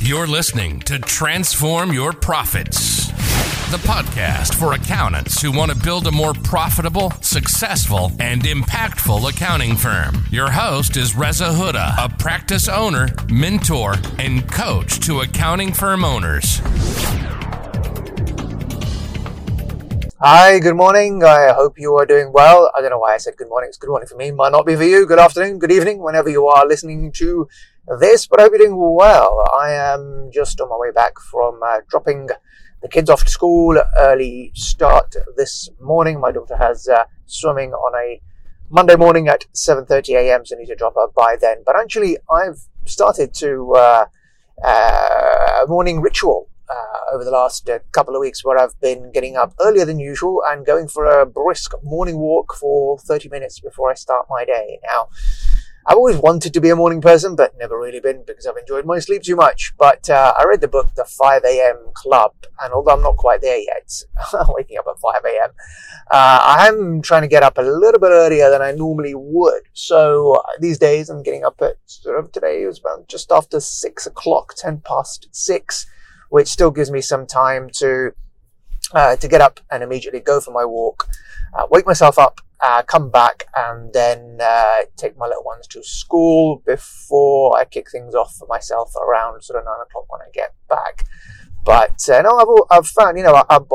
You're listening to Transform Your Profits, the podcast for accountants who want to build a more profitable, successful, and impactful accounting firm. Your host is Reza Huda, a practice owner, mentor, and coach to accounting firm owners. Hi, good morning. I hope you are doing well. I don't know why I said good morning. It's good morning for me. Might not be for you. Good afternoon, good evening, whenever you are listening to this, but I hope you're doing well. I am just on my way back from uh, dropping the kids off to school. Early start this morning. My daughter has uh, swimming on a Monday morning at 7:30 a.m. So I need to drop her by then. But actually, I've started to uh, uh, a morning ritual uh, over the last uh, couple of weeks where I've been getting up earlier than usual and going for a brisk morning walk for 30 minutes before I start my day. Now, I've always wanted to be a morning person, but never really been because I've enjoyed my sleep too much. But uh, I read the book, The 5 a.m. Club, and although I'm not quite there yet, waking up at 5 a.m., uh, I am trying to get up a little bit earlier than I normally would. So uh, these days I'm getting up at sort of today it was about just after 6 o'clock, 10 past 6 which still gives me some time to uh, to get up and immediately go for my walk, uh, wake myself up, uh, come back, and then uh, take my little ones to school before I kick things off for myself around sort of nine o'clock when I get back. But uh, no, I've, I've found you know our, our,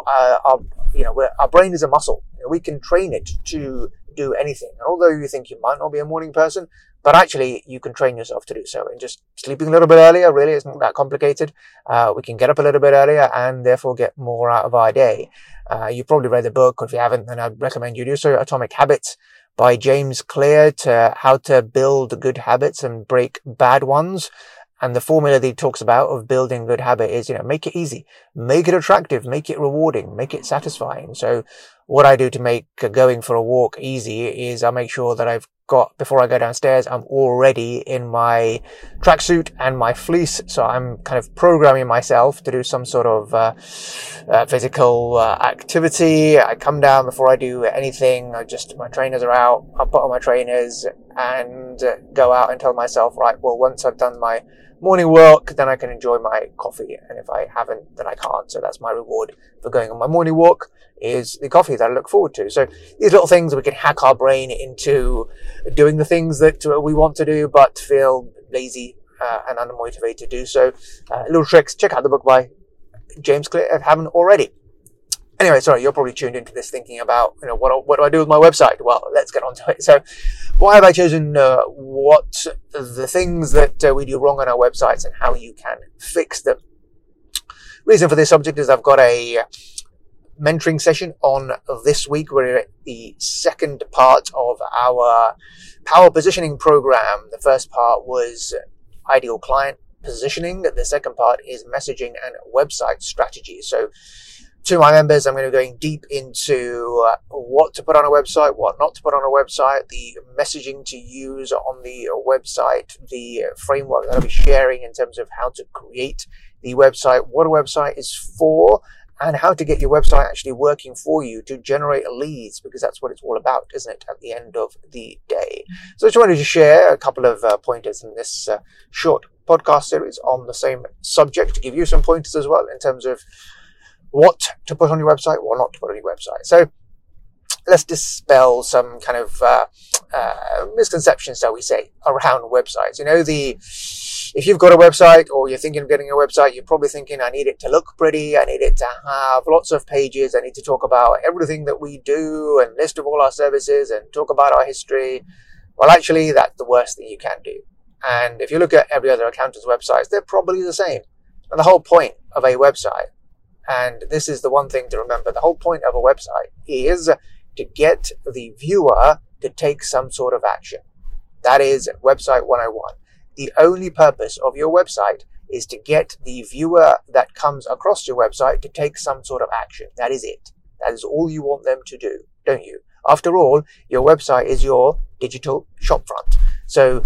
our you know our brain is a muscle. We can train it to do anything. And although you think you might not be a morning person, but actually you can train yourself to do so. And just sleeping a little bit earlier really isn't that complicated. Uh, we can get up a little bit earlier and therefore get more out of our day. Uh, you've probably read the book, or if you haven't, then I'd recommend you do so. Atomic Habits by James Clear to how to build good habits and break bad ones. And the formula that he talks about of building good habit is, you know, make it easy, make it attractive, make it rewarding, make it satisfying. So what I do to make going for a walk easy is I make sure that I've got before I go downstairs, I'm already in my tracksuit and my fleece. So I'm kind of programming myself to do some sort of uh, uh, physical uh, activity. I come down before I do anything. I just my trainers are out. I put on my trainers and go out and tell myself, right, well, once I've done my morning walk, then I can enjoy my coffee. And if I haven't, then I can't. So that's my reward for going on my morning walk is the coffee that I look forward to. So these little things we can hack our brain into doing the things that uh, we want to do, but feel lazy uh, and unmotivated to do so. Uh, little tricks. Check out the book by James Clear if haven't already. Anyway, sorry, you're probably tuned into this thinking about, you know, what, what do I do with my website? Well, let's get on to it. So why have I chosen uh, what the things that uh, we do wrong on our websites and how you can fix them? Reason for this subject is I've got a mentoring session on this week. We're at the second part of our power positioning program. The first part was ideal client positioning. The second part is messaging and website strategy. So to my members, I'm going to be going deep into uh, what to put on a website, what not to put on a website, the messaging to use on the website, the framework that I'll be sharing in terms of how to create the website, what a website is for, and how to get your website actually working for you to generate leads because that's what it's all about, isn't it, at the end of the day? So I just wanted to share a couple of uh, pointers in this uh, short podcast series on the same subject to give you some pointers as well in terms of what to put on your website, what not to put on your website. So let's dispel some kind of uh, uh misconceptions, shall we say, around websites. You know, the if you've got a website or you're thinking of getting a website, you're probably thinking, I need it to look pretty. I need it to have lots of pages. I need to talk about everything that we do and list of all our services and talk about our history. Well, actually, that's the worst thing you can do. And if you look at every other accountant's websites, they're probably the same. And the whole point of a website, and this is the one thing to remember, the whole point of a website is to get the viewer to take some sort of action. That is website 101 the only purpose of your website is to get the viewer that comes across your website to take some sort of action. That is it. That is all you want them to do, don't you? After all, your website is your digital shopfront. So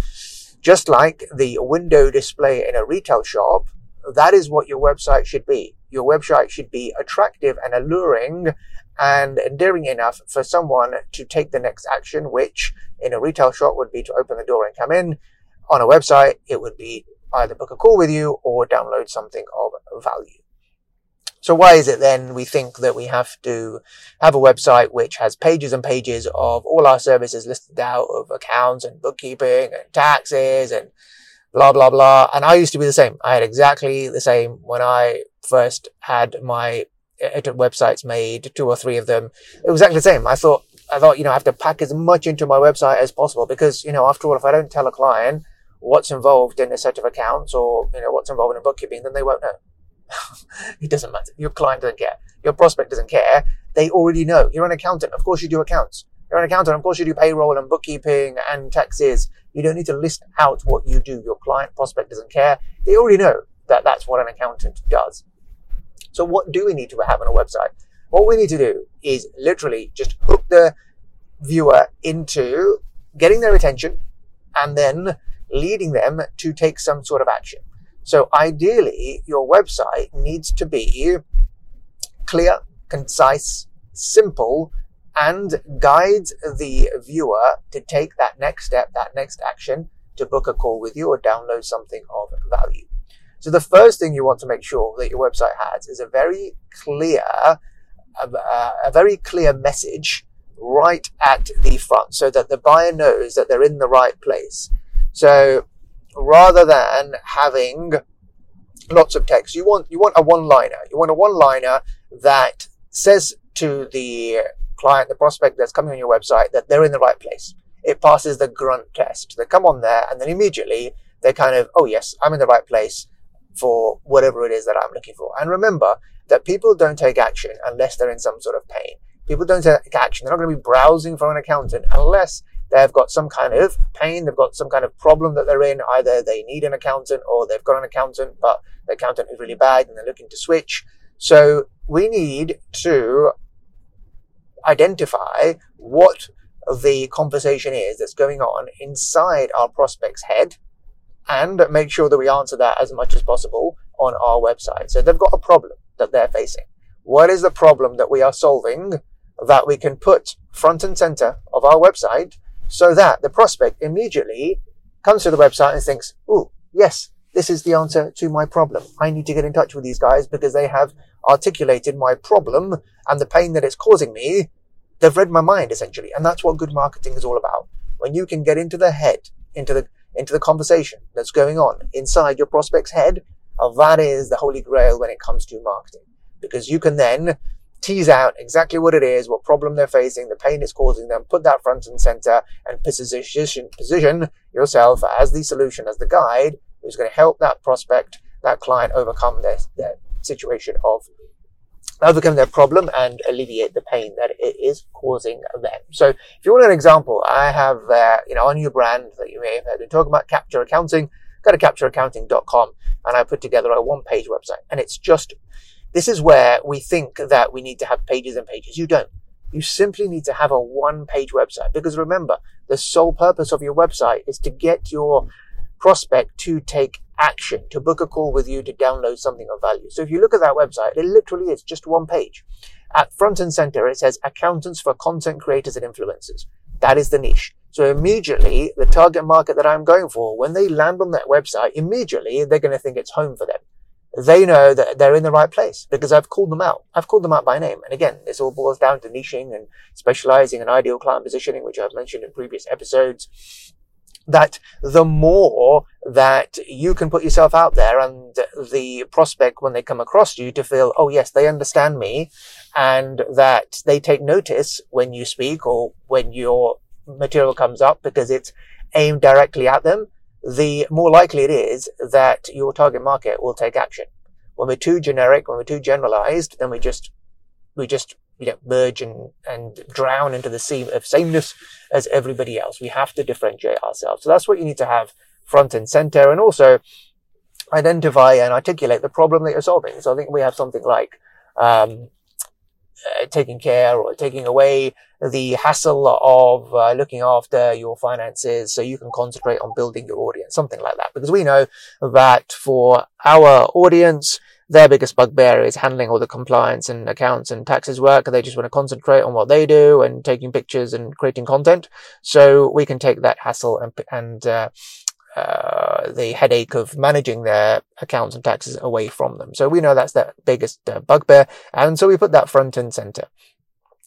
just like the window display in a retail shop, that is what your website should be. Your website should be attractive and alluring and endearing enough for someone to take the next action, which in a retail shop would be to open the door and come in on a website, it would be either book a call with you or download something of value. So why is it then we think that we have to have a website which has pages and pages of all our services listed out of accounts and bookkeeping and taxes and blah, blah, blah. And I used to be the same. I had exactly the same when I first had my websites made, two or three of them. It was exactly the same. I thought, I thought, you know, I have to pack as much into my website as possible because, you know, after all, if I don't tell a client what's involved in a set of accounts or, you know, what's involved in bookkeeping, then they won't know. it doesn't matter. Your client doesn't care. Your prospect doesn't care. They already know. You're an accountant. Of course you do accounts. You're an accountant. Of course you do payroll and bookkeeping and taxes. You don't need to list out what you do. Your client prospect doesn't care. They already know that that's what an accountant does. So what do we need to have on a website? What we need to do is literally just hook the viewer into getting their attention and then leading them to take some sort of action. So ideally, your website needs to be clear, concise, simple, and guides the viewer to take that next step, that next action to book a call with you or download something of. So the first thing you want to make sure that your website has is a very clear, a, very clear message right at the front so that the buyer knows that they're in the right place. So rather than having lots of text. You want, you want a one-liner. You want a one-liner that says to the client, the prospect that's coming on your website that they're in the right place. It passes the grunt test. They come on there and then immediately they kind of, oh yes, I'm in the right place for whatever it is that I'm looking for. And remember that people don't take action unless they're in some sort of pain. People don't take action. They're not going to be browsing for an accountant unless they've got some kind of pain, they've got some kind of problem that they're in. Either they need an accountant or they've got an accountant, but the accountant is really bad and they're looking to switch. So we need to identify what the conversation is that's going on inside our prospect's head and make sure that we answer that as much as possible on our website. So they've got a problem that they're facing. What is the problem that we are solving that we can put front and center of our website so that the prospect immediately comes to the website and thinks, oh, yes, this is the answer to my problem. I need to get in touch with these guys because they have articulated my problem and the pain that it's causing me. They've read my mind essentially. And that's what good marketing is all about. When you can get into the head, into the, into the conversation that's going on inside your prospect's head, that is the holy grail when it comes to marketing. Because you can then tease out exactly what it is, what problem they're facing, the pain it's causing them, put that front and center and position, position yourself as the solution, as the guide who's going to help that prospect, that client overcome their, their situation of overcome their problem and alleviate the pain that it is causing them. So if you want an example, I have, uh, you know, a new brand that you may have heard me talk about, Capture Accounting. Go to captureaccounting.com and I put together a one page website and it's just this is where we think that we need to have pages and pages. You don't. You simply need to have a one page website because remember, the sole purpose of your website is to get your prospect to take action, to book a call with you, to download something of value. So if you look at that website, it literally is just one page. At front and center, it says accountants for content creators and influencers. That is the niche. So immediately, the target market that I'm going for, when they land on that website, immediately they're going to think it's home for them they know that they're in the right place because I've called them out. I've called them out by name. And again, this all boils down to niching and specializing and ideal client positioning, which I've mentioned in previous episodes. That the more that you can put yourself out there and the prospect when they come across you to feel, oh yes, they understand me and that they take notice when you speak or when your material comes up because it's aimed directly at them the more likely it is that your target market will take action. When we're too generic, when we're too generalized, then we just, we just, you know, merge and, and drown into the sea of sameness as everybody else. We have to differentiate ourselves. So that's what you need to have front and center and also identify and articulate the problem that you're solving. So I think we have something like, um, uh, taking care or taking away the hassle of uh, looking after your finances so you can concentrate on building your audience, something like that. Because we know that for our audience, their biggest bugbear is handling all the compliance and accounts and taxes work. They just want to concentrate on what they do and taking pictures and creating content. So we can take that hassle and, and, uh, uh, the headache of managing their accounts and taxes away from them. So we know that's their biggest uh, bugbear. And so we put that front and center.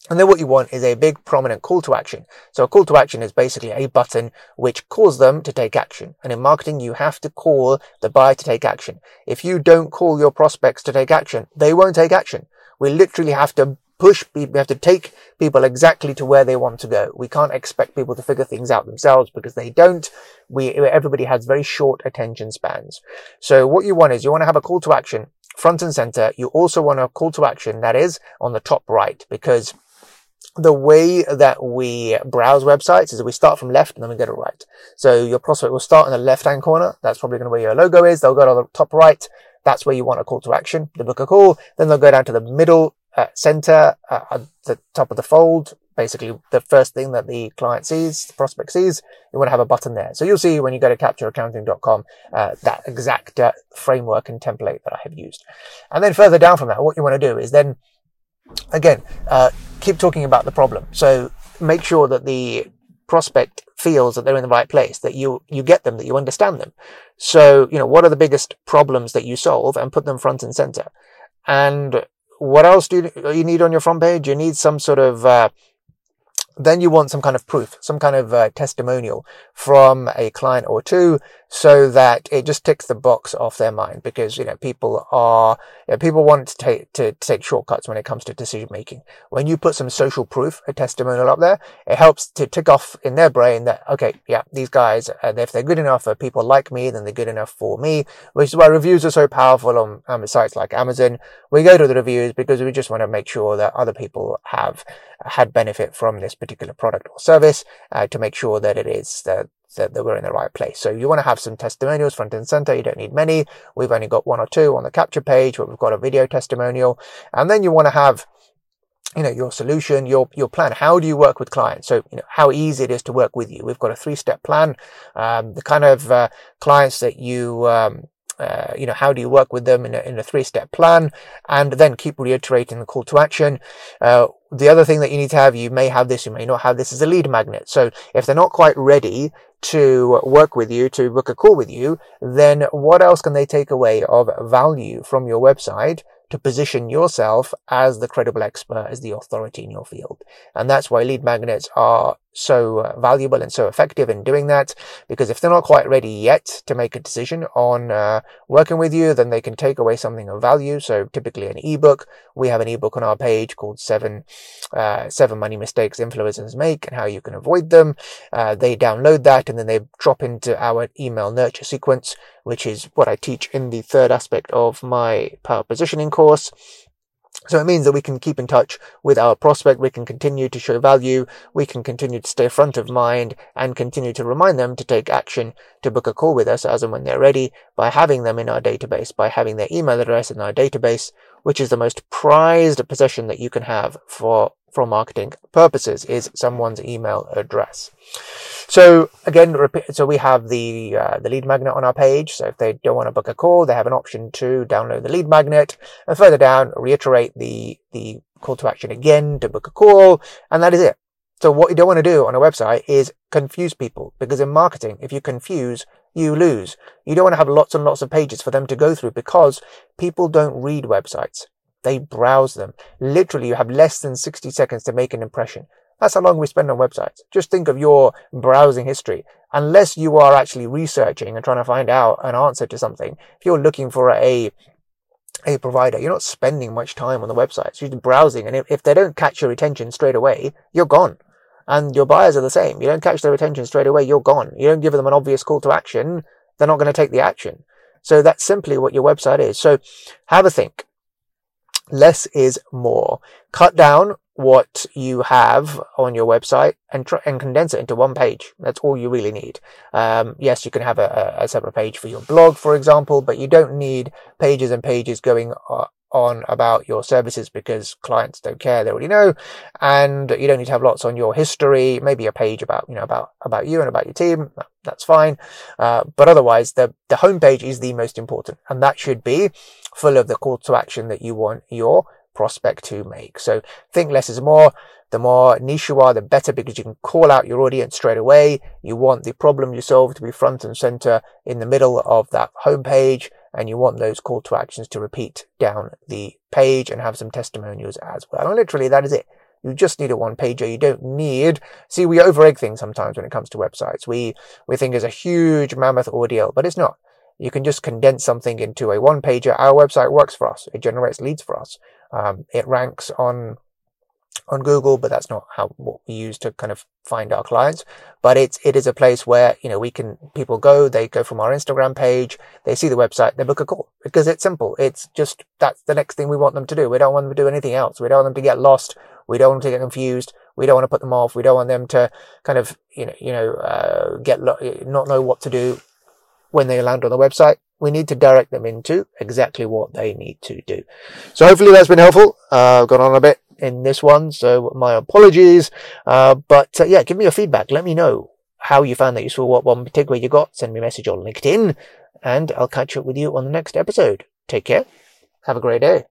And then what you want is a big prominent call to action. So a call to action is basically a button which calls them to take action. And in marketing, you have to call the buyer to take action. If you don't call your prospects to take action, they won't take action. We literally have to push people, we have to take people exactly to where they want to go. We can't expect people to figure things out themselves because they don't. We, everybody has very short attention spans. So what you want is you want to have a call to action front and center. You also want a call to action that is on the top right because the way that we browse websites is we start from left and then we go to right. So your prospect will start in the left hand corner. That's probably going to where your logo is. They'll go to the top right. That's where you want a call to action, to book a call. Then they'll go down to the middle uh, center uh, at the top of the fold. Basically, the first thing that the client sees, the prospect sees, you want to have a button there. So you'll see when you go to captureaccounting.com, uh, that exact uh, framework and template that I have used. And then further down from that, what you want to do is then again, uh, keep talking about the problem. So make sure that the prospect feels that they're in the right place, that you, you get them, that you understand them. So, you know, what are the biggest problems that you solve and put them front and center? And what else do you, you need on your front page? You need some sort of, uh, then you want some kind of proof, some kind of uh, testimonial from a client or two so that it just ticks the box off their mind because, you know, people are, you know, people want to take, to take shortcuts when it comes to decision making. When you put some social proof, a testimonial up there, it helps to tick off in their brain that, okay, yeah, these guys, uh, if they're good enough for people like me, then they're good enough for me, which is why reviews are so powerful on um, sites like Amazon. We go to the reviews because we just want to make sure that other people have had benefit from this particular product or service uh, to make sure that it is that, that, that we're in the right place. So you want to have some testimonials front and center. You don't need many. We've only got one or two on the capture page, but we've got a video testimonial. And then you want to have you know, your solution, your, your plan. How do you work with clients? So, you know, how easy it is to work with you. We've got a three step plan. Um, the kind of, uh, clients that you, um, uh, you know, how do you work with them in a, in a three-step plan and then keep reiterating the call to action. Uh, the other thing that you need to have, you may have this, you may not have this, is a lead magnet. So if they're not quite ready to work with you, to book a call with you, then what else can they take away of value from your website to position yourself as the credible expert, as the authority in your field. And that's why lead magnets are so uh, valuable and so effective in doing that because if they're not quite ready yet to make a decision on uh, working with you then they can take away something of value. So typically an ebook. We have an ebook on our page called seven uh, seven money mistakes influencers make and how you can avoid them. Uh, they download that and then they drop into our email nurture sequence which is what i teach in the third aspect of my power positioning course so it means that we can keep in touch with our prospect, we can continue to show value, we can continue to stay front of mind and continue to remind them to take action to book a call with us as and when they're ready by having them in our database, by having their email address in our database, which is the most prized possession that you can have for, for marketing purposes is someone's email address. So again, so we have the uh, the lead magnet on our page. So if they don't want to book a call, they have an option to download the lead magnet, and further down, reiterate the the call to action again to book a call, and that is it. So what you don't want to do on a website is confuse people, because in marketing, if you confuse, you lose. You don't want to have lots and lots of pages for them to go through because people don't read websites. They browse them. Literally, you have less than 60 seconds to make an impression. That's how long we spend on websites. Just think of your browsing history. Unless you are actually researching and trying to find out an answer to something, if you're looking for a a provider, you're not spending much time on the websites. You're just browsing, and if, if they don't catch your attention straight away, you're gone. And your buyers are the same. You don't catch their attention straight away, you're gone. You don't give them an obvious call to action, they're not going to take the action. So that's simply what your website is. So have a think. Less is more. Cut down what you have on your website and try and condense it into one page. That's all you really need. Um, yes, you can have a, a, separate page for your blog, for example, but you don't need pages and pages going uh, on about your services because clients don't care. They already know. And you don't need to have lots on your history, maybe a page about, you know, about, about you and about your team. That's fine. Uh, but otherwise the, the homepage is the most important and that should be full of the call to action that you want your prospect to make. So think less is more. the more niche you are, the better because you can call out your audience straight away. You want the problem you solve to be front and center in the middle of that homepage and you want those call to actions to repeat down the page and have some testimonials as well. And literally that is it. You just need a one pager. You don't need, see, we over egg things sometimes when it comes to websites. We, we think it's a huge mammoth ordeal, but it's not. You can just condense something into a one pager. Our website works for us. It generates leads for us. Um, it ranks on on Google, but that's not how what we use to kind of find our clients. But it's it is a place where you know we can people go, they go from our Instagram page, they see the website, they book a call because it's simple. It's just that's the next thing we want them to do. We don't want them to do anything else. We don't want them to get lost. We don't want them to get confused. We don't want to put them off. We don't want them to kind of you know you know uh, get lo- not know what to do when they land on the website we need to direct them into exactly what they need to do. So hopefully that's been helpful. Uh, I've gone on a bit in this one, so my apologies. Uh, but uh, yeah, give me your feedback. Let me know how you found that useful, what one particular you got. Send me a message on LinkedIn, and I'll catch up with you on the next episode. Take care. Have a great day.